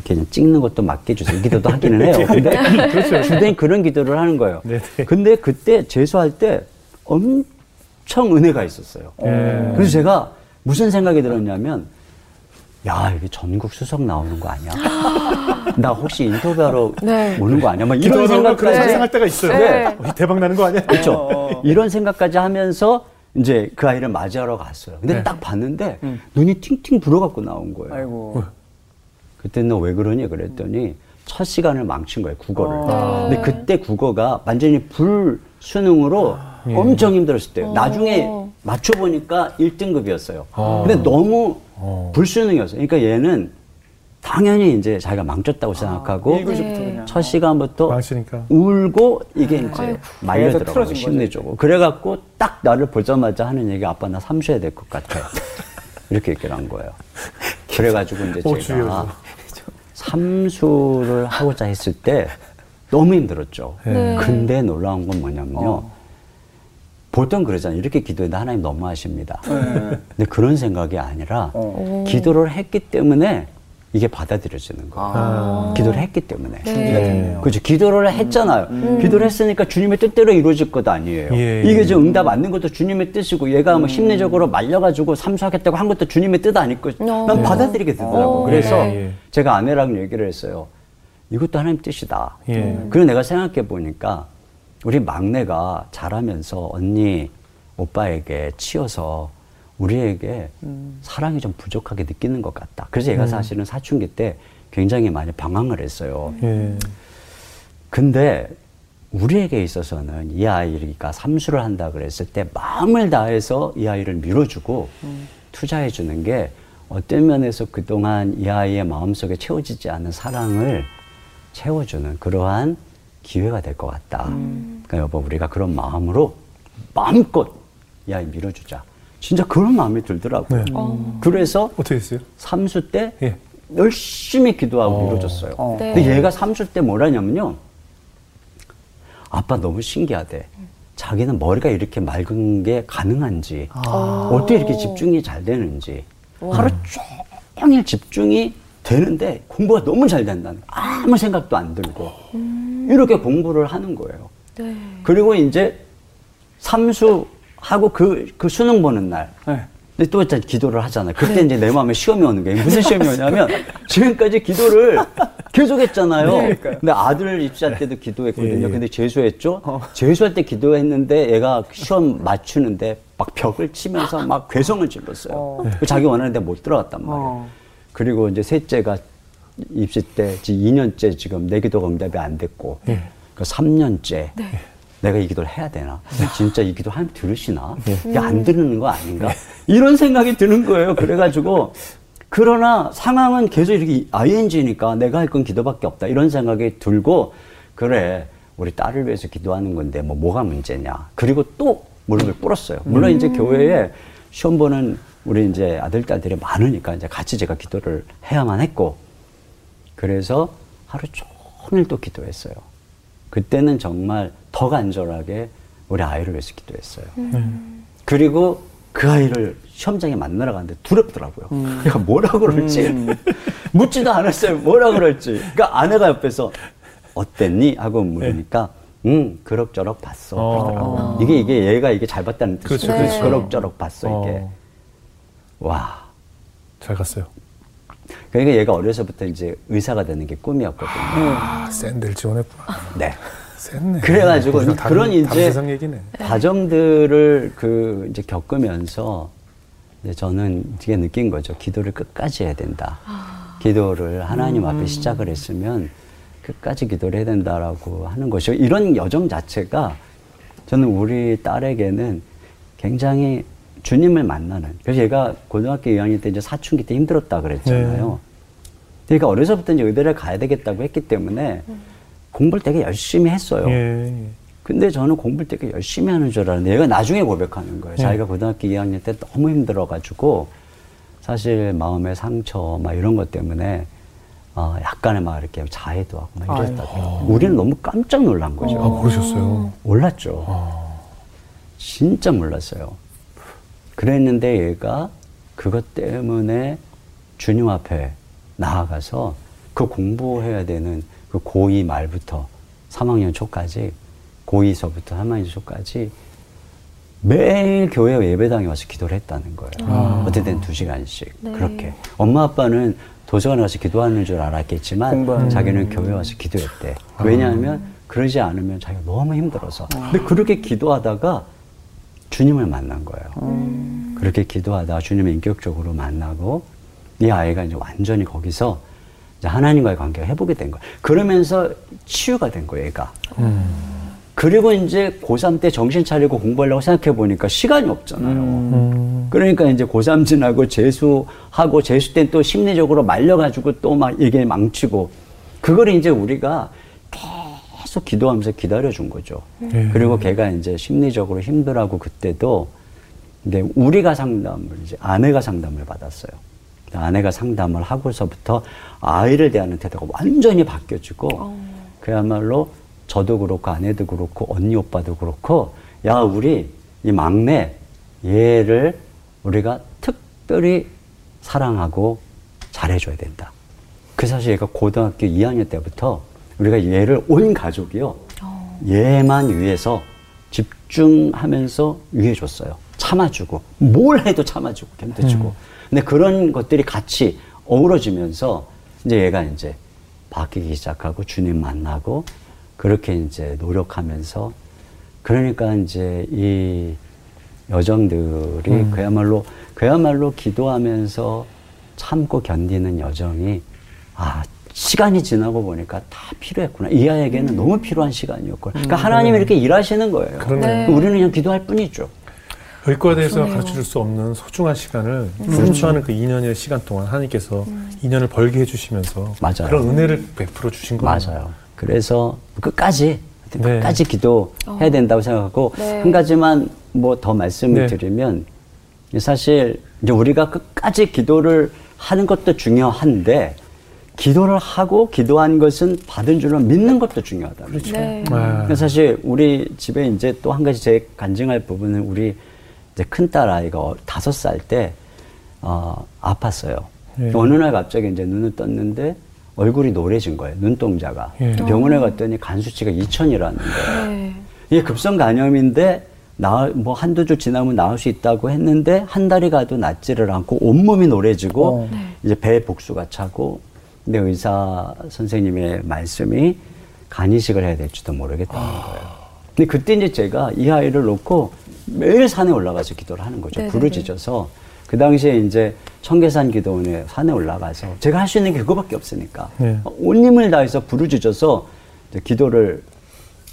그냥 찍는 것도 맡겨주세요. 이 기도도 하기는 해요. 근데 그렇죠. 주된 그런 기도를 하는 거예요. 네, 네. 근데 그때 재수할 때 엄청 은혜가 있었어요. 예. 그래서 제가 무슨 생각이 들었냐면, 야, 이게 전국 수석 나오는 거 아니야? 나 혹시 인터뷰하러 네. 오는 거 아니야? 막 이런 기도하다가 그런 생각까지. 상상할 때가 있어요. 네. 어, 대박 나는 거 아니야? 그렇죠. 이런 생각까지 하면서 이제 그 아이를 맞이하러 갔어요. 근데 네. 딱 봤는데 눈이 팅팅 불어갖고 나온 거예요. 아이고. 그때 너 왜 그러니? 그랬더니 첫 시간을 망친 거예요, 국어를. 아. 근데 그때 국어가 완전히 불 수능으로 예. 엄청 힘들었을 때요. 어. 나중에 맞춰 보니까 1등급이었어요. 아. 근데 너무 어. 불수능이었어요. 그러니까 얘는 당연히 이제 자기가 망쳤다고 생각하고 아, 읽으시부터 네. 첫 시간부터 망치니까. 울고 이게 이제 아이고. 말려 들어가고. 심리적으로. 그래갖고 딱 나를 보자마자 하는 얘기 아빠 나 삼수해야 될 것 같아. 이렇게 얘기를 한 거예요. 그래가지고 이제 어, 제가 주위에서. 삼수를 하고자 했을 때 너무 힘들었죠. 네. 근데 놀라운 건 뭐냐면요. 어. 보통 그러잖아요. 이렇게 기도했는데 하나님 너무하십니다. 네. 근데 그런 생각이 아니라 어. 기도를 했기 때문에 이게 받아들여지는 거예요. 아. 기도를 했기 때문에. 준비가 됐네요. 그렇죠. 기도를 했잖아요. 기도를 했으니까 주님의 뜻대로 이루어질 것 아니에요. 예, 이게 예. 지금 응답 받는 것도 주님의 뜻이고 얘가 뭐 심리적으로 말려가지고 삼수하겠다고 한 것도 주님의 뜻 아닐 것. 어. 난 받아들이게 되더라고. 어. 그래서 예, 예. 제가 아내랑 얘기를 했어요. 이것도 하나님 뜻이다. 예. 그리고 내가 생각해 보니까 우리 막내가 자라면서 언니, 오빠에게 치여서 우리에게 사랑이 좀 부족하게 느끼는 것 같다. 그래서 얘가 사실은 사춘기 때 굉장히 많이 방황을 했어요. 예. 근데 우리에게 있어서는 이 아이가 삼수를 한다 그랬을 때 마음을 다해서 이 아이를 밀어주고 투자해 주는 게 어떤 면에서 그동안 이 아이의 마음속에 채워지지 않은 사랑을 채워주는 그러한 기회가 될 것 같다. 그러니까 여보 우리가 그런 마음으로 마음껏 이 아이 밀어주자. 진짜 그런 마음이 들더라고요. 네. 그래서 어떻게 했어요? 삼수 때 예. 열심히 기도하고 어. 밀어줬어요. 어. 네. 근데 얘가 삼수 때 뭐라냐면요. 아빠 너무 신기하대. 자기는 머리가 이렇게 맑은 게 가능한지, 어떻게 이렇게 집중이 잘 되는지, 하루 종일 집중이 되는데 공부가 너무 잘 된다는. 아무 생각도 안 들고, 이렇게 공부를 하는 거예요. 네. 그리고 이제 삼수 하고 그, 그 수능 보는 날, 네. 근데 또 일단 기도를 하잖아요. 그때 이제 내 마음에 시험이 오는 거예요. 무슨 시험이 오냐면 지금까지 기도를 계속 했잖아요. 그러니까요. 근데 아들 입시할 때도 기도했거든요. 예, 예. 근데 재수했죠. 재수할 때 기도했는데 얘가 시험 맞추는데 막 벽을 치면서 막 괴성을 질렀어요. 어. 자기 원하는 데 못 들어갔단 말이에요. 어. 그리고 이제 셋째가 입시 때 지금 2년째 지금 내 기도가 응답이 안 됐고 예. 그 3년째 내가 이 기도를 해야 되나? 진짜 이 기도 하나님 들으시나? 이게 안 들으는 거 아닌가? 이런 생각이 드는 거예요. 그래가지고 그러나 상황은 계속 이렇게 ING니까 내가 할 건 기도밖에 없다. 이런 생각이 들고 그래 우리 딸을 위해서 기도하는 건데 뭐 뭐가 문제냐? 그리고 또 무릎을 꿇었어요. 물론 이제 교회에 시험 보는 우리 이제 아들 딸들이 많으니까 이제 같이 제가 기도를 해야만 했고 그래서 하루 종일 또 기도했어요. 그때는 정말 더 간절하게 우리 아이를 위해서 기도했어요. 그리고 그 아이를 시험장에 만나러 갔는데 두렵더라고요. 그러니까 뭐라 그럴지 묻지도 않았어요. 뭐라 그럴지. 그러니까 아내가 옆에서 어땠니 하고 물으니까 응 그럭저럭 봤어. 어. 그러더라고요. 이게 이게 얘가 이게 잘 봤다는 뜻이죠. 그렇죠, 그렇죠. 그럭저럭 봤어 이게. 어, 와. 잘 갔어요. 그러니까 얘가 어려서부터 이제 의사가 되는 게 꿈이었거든요. 아, 샌들 지원했구나. 네. 쎘네. 그래가지고 그런 다른, 이제 다른 세상 얘기네. 과정들을 그 이제 겪으면서 이제 저는 되게 느낀 거죠. 기도를 끝까지 해야 된다. 기도를 하나님 앞에 시작을 했으면 끝까지 기도를 해야 된다라고 하는 것이고 이런 여정 자체가 저는 우리 딸에게는 굉장히 주님을 만나는. 그래서 얘가 고등학교 2학년 때 이제 사춘기 때 힘들었다 그랬잖아요. 그러니까 어려서부터 이제 의대를 가야 되겠다고 했기 때문에 공부를 되게 열심히 했어요. 예. 근데 저는 공부를 되게 열심히 하는 줄 알았는데 얘가 나중에 고백하는 거예요. 네. 자기가 고등학교 2학년 때 너무 힘들어가지고 사실 마음의 상처 막 이런 것 때문에 어, 약간의 막 이렇게 자해도 하고 막 이랬다더라고요. 우리는 너무 깜짝 놀란 거죠. 아, 모르셨어요? 몰랐죠. 아, 진짜 몰랐어요. 그랬는데 얘가 그것 때문에 주님 앞에 나아가서 그 공부해야 되는 그 고2 말부터 3학년 초까지 고2서부터 3학년 초까지 매일 교회 예배당에 와서 기도를 했다는 거예요. 어쨌든 두 시간씩 네. 그렇게. 엄마 아빠는 도서관에 와서 기도하는 줄 알았겠지만 공부하는 자기는 교회 와서 기도했대. 왜냐하면 그러지 않으면 자기가 너무 힘들어서. 근데 그렇게 기도하다가 주님을 만난 거예요. 그렇게 기도하다가 주님을 인격적으로 만나고 이 아이가 이제 완전히 거기서 하나님과의 관계를 해보게 된 거예요. 그러면서 치유가 된 거예요, 얘가. 음. 그리고 이제 고3 때 정신 차리고 공부하려고 생각해 보니까 시간이 없잖아요. 음. 그러니까 이제 고3 지나고 재수하고 재수 때 또 심리적으로 말려가지고 또막 이게 망치고 그걸 이제 우리가 계속 기도하면서 기다려준 거죠. 네. 그리고 걔가 이제 심리적으로 힘들하고 그때도 근데 우리가 상담을 이제 아내가 상담을 받았어요. 아내가 상담을 하고서부터 아이를 대하는 태도가 완전히 바뀌어지고 어. 그야말로 저도 그렇고 아내도 그렇고 언니 오빠도 그렇고 야 우리 이 막내 얘를 우리가 특별히 사랑하고 잘해줘야 된다. 그 사실 얘가 고등학교 2학년 때부터 우리가 얘를 온 가족이요 어. 얘만 위해서 집중하면서 위해줬어요. 참아주고 뭘 해도 참아주고 견뎌주고. 음. 근데 그런 것들이 같이 어우러지면서 이제 얘가 이제 바뀌기 시작하고 주님 만나고 그렇게 이제 노력하면서 그러니까 이제 이 여정들이 음. 그야말로 그야말로 기도하면서 참고 견디는 여정이 아 시간이 지나고 보니까 다 필요했구나. 이 아이에게는 음. 너무 필요한 시간이었구나. 그러니까 음. 하나님이 이렇게 일하시는 거예요. 네. 우리는 그냥 기도할 뿐이죠. 의과대에서 가르쳐 줄 수 없는 소중한 시간을 음. 순수하는 그 2년의 시간 동안 하나님께서 음. 2년을 벌게 해주시면서 맞아요. 그런 은혜를 베풀어 주신 거예요. 맞아요. 그래서 끝까지 네. 끝까지 기도해야 된다고 생각하고 네. 한 가지만 뭐 더 말씀을 네. 드리면 사실 이제 우리가 끝까지 기도를 하는 것도 중요한데 기도를 하고 기도한 것은 받은 줄로 믿는 것도 중요하다. 그렇죠. 네. 네. 사실 우리 집에 이제 또 한 가지 제 간증할 부분은 우리 이제 큰딸 아이가 다섯 살 때 어, 아팠어요. 네. 어느 날 갑자기 이제 눈을 떴는데 얼굴이 노래진 거예요. 눈동자가. 예. 병원에 갔더니 간 수치가 2천이라는 거예요. 네. 이게 급성 간염인데 나뭐 한두 주 지나면 나을 수 있다고 했는데 한 달이 가도 낫지를 않고 온몸이 노래지고 어. 네. 이제 배 복수가 차고 근데 의사 선생님의 말씀이 간 이식을 해야 될지도 모르겠다는 아. 거예요. 근데 그때 이제 제가 이 아이를 놓고 매일 산에 올라가서 기도를 하는 거죠. 네네네. 부르짖어서 그 당시에 이제 청계산 기도원에 산에 올라가서 제가 할 수 있는 게 그거밖에 없으니까 네. 온 힘을 다해서 부르짖어서 기도를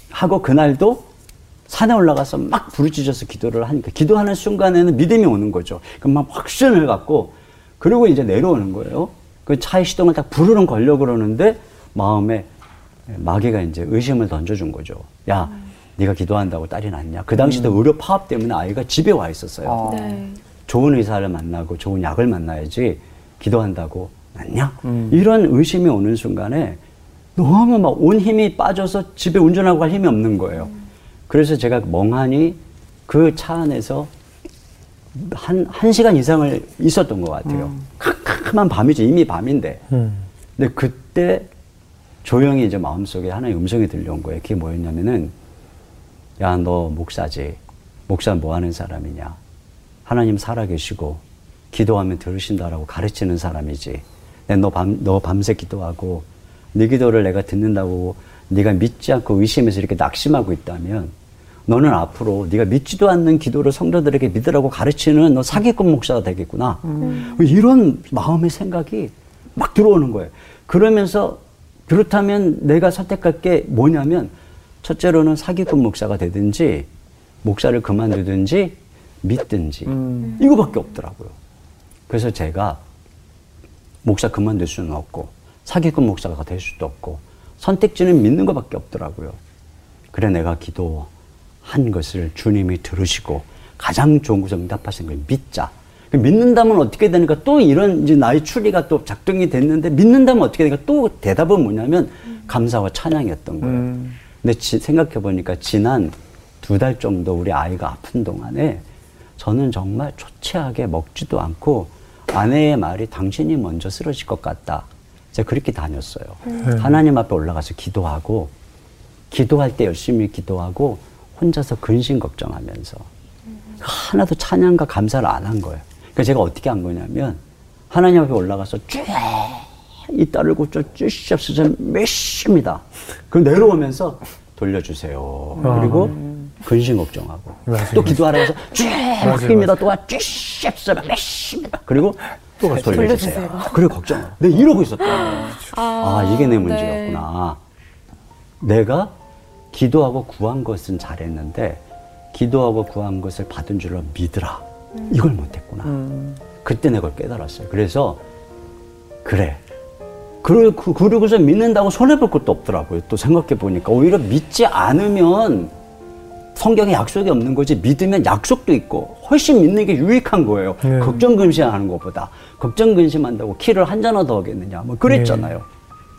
하고 그날도 산에 올라가서 막 부르짖어서 기도를 하니까 기도하는 순간에는 믿음이 오는 거죠. 그럼 막 확신을 갖고 그리고 이제 내려오는 거예요. 그 차의 시동을 딱 부르릉 걸려 그러는데 마음에 마귀가 이제 의심을 던져준 거죠. 야, 음. 네가 기도한다고 딸이 낫냐? 그 당시도 음. 의료 파업 때문에 아이가 집에 와 있었어요. 아. 네. 좋은 의사를 만나고 좋은 약을 만나야지 기도한다고 낫냐? 음. 이런 의심이 오는 순간에 너무 막 온 힘이 빠져서 집에 운전하고 갈 힘이 없는 거예요. 음. 그래서 제가 멍하니 그 차 안에서 한, 한 시간 이상을 있었던 것 같아요. 음. 캄캄한 밤이죠. 이미 밤인데. 음. 근데 그때 조용히 이제 마음속에 하나의 음성이 들려온 거예요. 그게 뭐였냐면은, 야, 너 목사지. 목사 뭐 하는 사람이냐. 하나님 살아계시고 기도하면 들으신다라고 가르치는 사람이지. 너 밤, 너 밤새 기도하고 네 기도를 내가 듣는다고 네가 믿지 않고 의심해서 이렇게 낙심하고 있다면 너는 앞으로 네가 믿지도 않는 기도를 성도들에게 믿으라고 가르치는 너 사기꾼 목사가 되겠구나. 음. 이런 마음의 생각이 막 들어오는 거예요. 그러면서 그렇다면 내가 선택할 게 뭐냐면 첫째로는 사기꾼 목사가 되든지 목사를 그만두든지 믿든지 음. 이거밖에 없더라고요. 그래서 제가 목사 그만둘 수는 없고 사기꾼 목사가 될 수도 없고 선택지는 믿는 것밖에 없더라고요. 그래 내가 기도 한 것을 주님이 들으시고 가장 좋은 것을 응답하신 걸 믿자. 믿는다면 어떻게 되니까 또 이런 이제 나의 추리가 또 작동이 됐는데 믿는다면 어떻게 되니까 또 대답은 뭐냐면 감사와 찬양이었던 거예요. 음. 근데 생각해 보니까 지난 두 달 정도 우리 아이가 아픈 동안에 저는 정말 초췌하게 먹지도 않고 아내의 말이 당신이 먼저 쓰러질 것 같다. 제가 그렇게 다녔어요. 음. 하나님 앞에 올라가서 기도하고 기도할 때 열심히 기도하고 혼자서 근심 걱정하면서 음. 하나도 찬양과 감사를 안 한 거예요. 그러니까 제가 어떻게 한 거냐면 하나님 앞에 올라가서 쫙이 딸을 고쳐 쭈시없어서 몇십니다. 그럼 내려오면서 돌려주세요. 아. 그리고 근심 걱정하고 맞아요. 또 기도하러 가서 쭉 입니다. 또가 쭉 몇십니다. 그리고 또 가서 돌려주세요. 그래 걱정. 내가 이러고 있었다. 아, 아, 이게 내 네. 문제였구나. 내가 기도하고 구한 것은 잘했는데 기도하고 구한 것을 받은 줄로 믿으라. 이걸 못했구나. 그때 내가 깨달았어요. 그래서 그래. 그러- 그- 그러고서 믿는다고 손해볼 것도 없더라고요. 또 생각해 보니까 오히려 믿지 않으면 성경에 약속이 없는 거지 믿으면 약속도 있고 훨씬 믿는 게 유익한 거예요. 네. 걱정 근심하는 것보다 걱정 근심한다고 키를 한잔더 하겠느냐 뭐 그랬잖아요.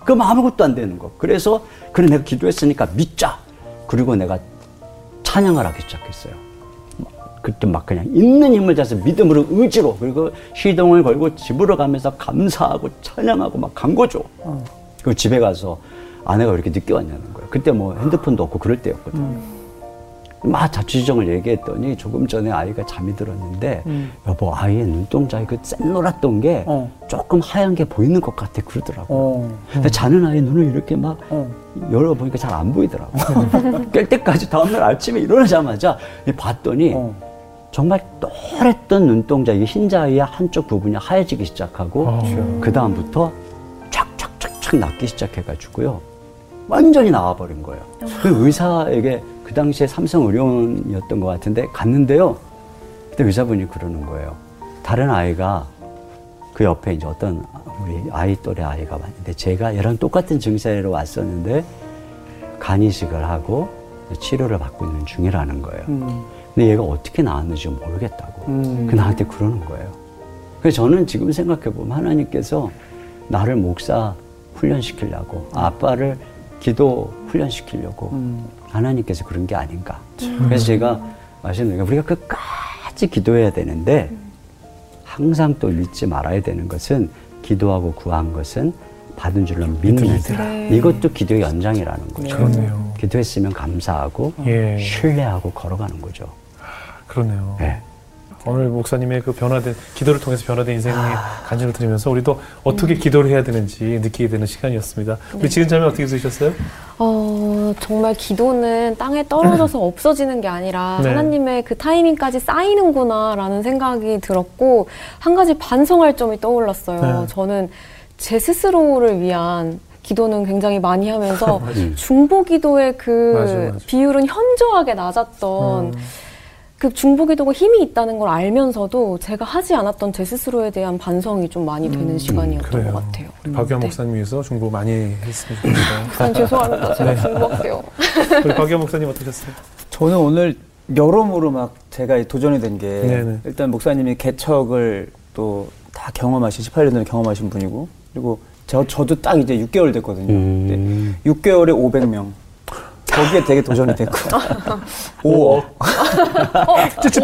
그럼 아무것도 안 되는 거. 그래서 그래 내가 기도했으니까 믿자. 그리고 내가 찬양을 하기 시작했어요. 막 그때 막 그냥 있는 힘을 다해서 믿음으로 의지로 그리고 시동을 걸고 집으로 가면서 감사하고 찬양하고 막 간 거죠. 그리고 집에 가서 아내가 왜 이렇게 늦게 왔냐는 거예요. 그때 뭐 핸드폰도 없고 그럴 때였거든요. 막 자취정을 얘기했더니 조금 전에 아이가 잠이 들었는데 여보 아이의 눈동자에 그 샛노랗던 게 어. 조금 하얀 게 보이는 것 같아 그러더라고요. 어. 근데 자는 아이 눈을 이렇게 막 어. 열어보니까 잘 안 보이더라고. 깰 때까지 다음날 아침에 일어나자마자 봤더니 어. 정말 또랬던 눈동자, 이 흰자위의 한쪽 부분이 하얘지기 시작하고 아. 그 다음부터 촥촥촥촥 낫기 시작해가지고요. 완전히 나와버린 거예요. 그 의사에게 그 당시에 삼성 의료원이었던 것 같은데 갔는데요. 그때 의사분이 그러는 거예요. 다른 아이가 그 옆에 이제 어떤 우리 아이 또래 아이가 왔는데 제가 얘랑 똑같은 증세로 왔었는데 간 이식을 하고 치료를 받고 있는 중이라는 거예요. 음. 근데 얘가 어떻게 나왔는지 모르겠다고. 음. 그 나한테 그러는 거예요. 그래서 저는 지금 생각해 보면 하나님께서 나를 목사 훈련시키려고 아빠를 기도 훈련시키려고 음. 하나님께서 그런 게 아닌가. 그래서 제가 말씀드린 게 우리가 끝까지 기도해야 되는데 항상 또 잊지 말아야 되는 것은 기도하고 구한 것은 받은 줄로 믿는 네. 이것도 기도의 연장이라는 거죠. 그렇네요. 기도했으면 감사하고 예. 신뢰하고 걸어가는 거죠. 그러네요. 네. 오늘 목사님의 그 변화된 기도를 통해서 변화된 인생의 간증을 들으면서 우리도 어떻게 기도를 해야 되는지 느끼게 되는 시간이었습니다. 우리 지은 자매 어떻게 들으셨어요? 어, 정말 기도는 땅에 떨어져서 없어지는 게 아니라 네. 하나님의 그 타이밍까지 쌓이는구나라는 생각이 들었고 한 가지 반성할 점이 떠올랐어요. 네. 저는 제 스스로를 위한 기도는 굉장히 많이 하면서 맞아요. 중보 기도의 그 맞아, 맞아. 비율은 현저하게 낮았던 음. 그 중보기도가 힘이 있다는 걸 알면서도 제가 하지 않았던 제 스스로에 대한 반성이 좀 많이 되는 시간이었던 그래요. 것 같아요. 우리 박유한 네. 목사님 위해서 중보 많이 했으면 좋겠습니다. 목사님 죄송합니다. 제가 네. 중보할게요. 우리 박유한 목사님 어떠셨어요? 저는 오늘 여러모로 막 제가 도전이 된게 네네. 일단 목사님이 개척을 또 다 경험하신 18년 전에 경험하신 분이고 그리고 저 저도 딱 이제 6개월 됐거든요. 음. 근데 6개월에 500명. 거기에 되게 도전이 됐고 5억.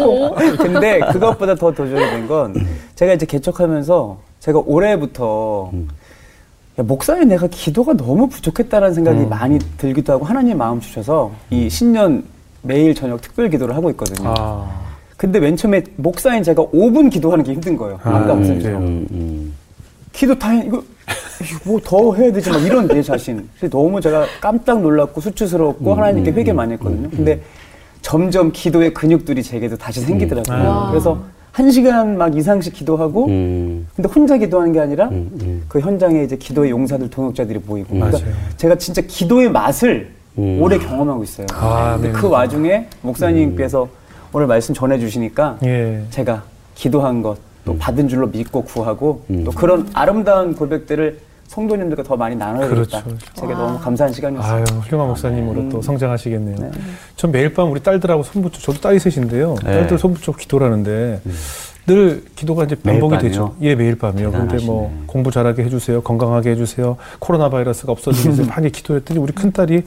오. 근데 그것보다 더 도전이 된 건 제가 이제 개척하면서 제가 올해부터 야, 목사님 내가 기도가 너무 부족했다라는 생각이 많이 들기도 하고 하나님 마음 주셔서 이 신년 매일 저녁 특별 기도를 하고 있거든요. 아, 근데 맨 처음에 목사인 제가 5분 기도하는 게 힘든 거예요. 아, 아까 목사님 그래요? 음, 음. 기도 다 해, 이거 뭐 더 해야 되지 막 이런 내 자신. 너무 제가 깜짝 놀랐고 수치스럽고 하나님께 회개 많이 했거든요. 근데 점점 기도의 근육들이 제게도 다시 생기더라고요. 아. 그래서 한 시간 막 이상씩 기도하고 음. 근데 혼자 기도하는 게 아니라 음, 음. 그 현장에 이제 기도의 용사들 동역자들이 보이고 그러니까 맞아요. 제가 진짜 기도의 맛을 음. 오래 경험하고 있어요. 아, 근데 네. 그 와중에 목사님께서 오늘 말씀 전해 주시니까 예. 제가 기도한 것, 또 음. 받은 줄로 믿고 구하고, 음. 또 그런 아름다운 고백들을 성도님들과 더 많이 나눠야겠다. 그렇죠. 제가 너무 감사한 시간이었어요. 아유, 훌륭한 목사님으로 음. 또 성장하시겠네요. 네. 전 매일 밤 우리 딸들하고 손붙여, 저도 딸이 셋인데요. 네. 딸들 손붙여 기도를 하는데 늘 기도가 이제 반복이? 되죠. 예, 매일 밤이요. 근데 뭐 대단하시네. 공부 잘하게 해주세요. 건강하게 해주세요. 코로나 바이러스가 없어지게 해서 많이 기도했더니 우리 큰딸이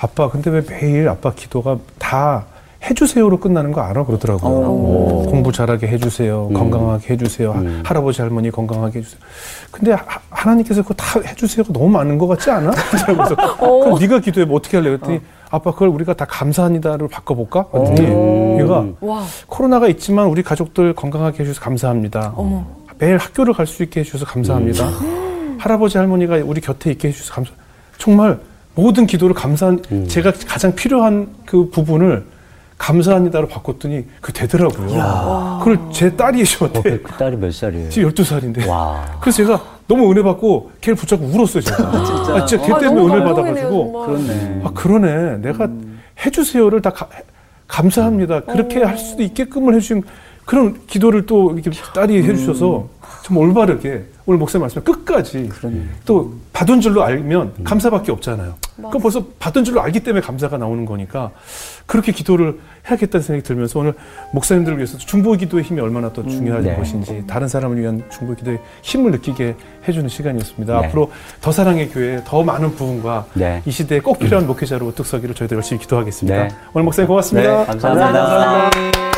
아빠, 근데 왜 매일 아빠 기도가 다 해주세요로 끝나는 거 알아? 그러더라고요. 오. 공부 잘하게 해주세요. 건강하게 해주세요. 하- 음. 할아버지, 할머니 건강하게 해주세요. 근데 하, 하나님께서 그거 다 해주세요가 너무 많은 것 같지 않아? 그래서 그럼 네가 기도해 뭐 어떻게 할래? 그랬더니 아빠 그걸 우리가 다 감사합니다로 바꿔볼까? 그랬더니 얘가 와. 코로나가 있지만 우리 가족들 건강하게 해주셔서 감사합니다. 어머. 매일 학교를 갈 수 있게 해주셔서 감사합니다. 할아버지 할머니가 우리 곁에 있게 해주셔서 감사. 정말 모든 기도를 감사한 제가 가장 필요한 그 부분을 감사합니다로 바꿨더니 그 되더라고요. 그걸 제 딸이 어, 저한테 그 딸이 몇 살이에요? 지금 12살인데. 와. 그래서 제가 너무 은혜 받고 걔를 붙잡고 울었어요, 제가. 진짜. 아, 진짜 걔 아, 때문에 너무 은혜 받아 가지고. 정말. 그렇네. 아, 그러네. 내가 해주세요를 다 가- 감사합니다. 그렇게 할 수도 있게끔을 해 주신 그런 기도를 또 이렇게 딸이 해 주셔서 정말 올바르게 오늘 목사님 말씀 끝까지 또 받은 줄로 알면 감사밖에 없잖아요. 그럼 벌써 받은 줄로 알기 때문에 감사가 나오는 거니까 그렇게 기도를 해야겠다는 생각이 들면서 오늘 목사님들을 위해서 중보 기도의 힘이 얼마나 또 중요한 네. 것인지 다른 사람을 위한 중보 기도의 힘을 느끼게 해주는 시간이었습니다. 네. 앞으로 더 사랑의 교회 더 많은 부흥과 네. 이 시대에 꼭 필요한 목회자로 우뚝 서기를 저희들 열심히 기도하겠습니다. 네. 오늘 목사님 고맙습니다. 네, 감사합니다. 감사합니다.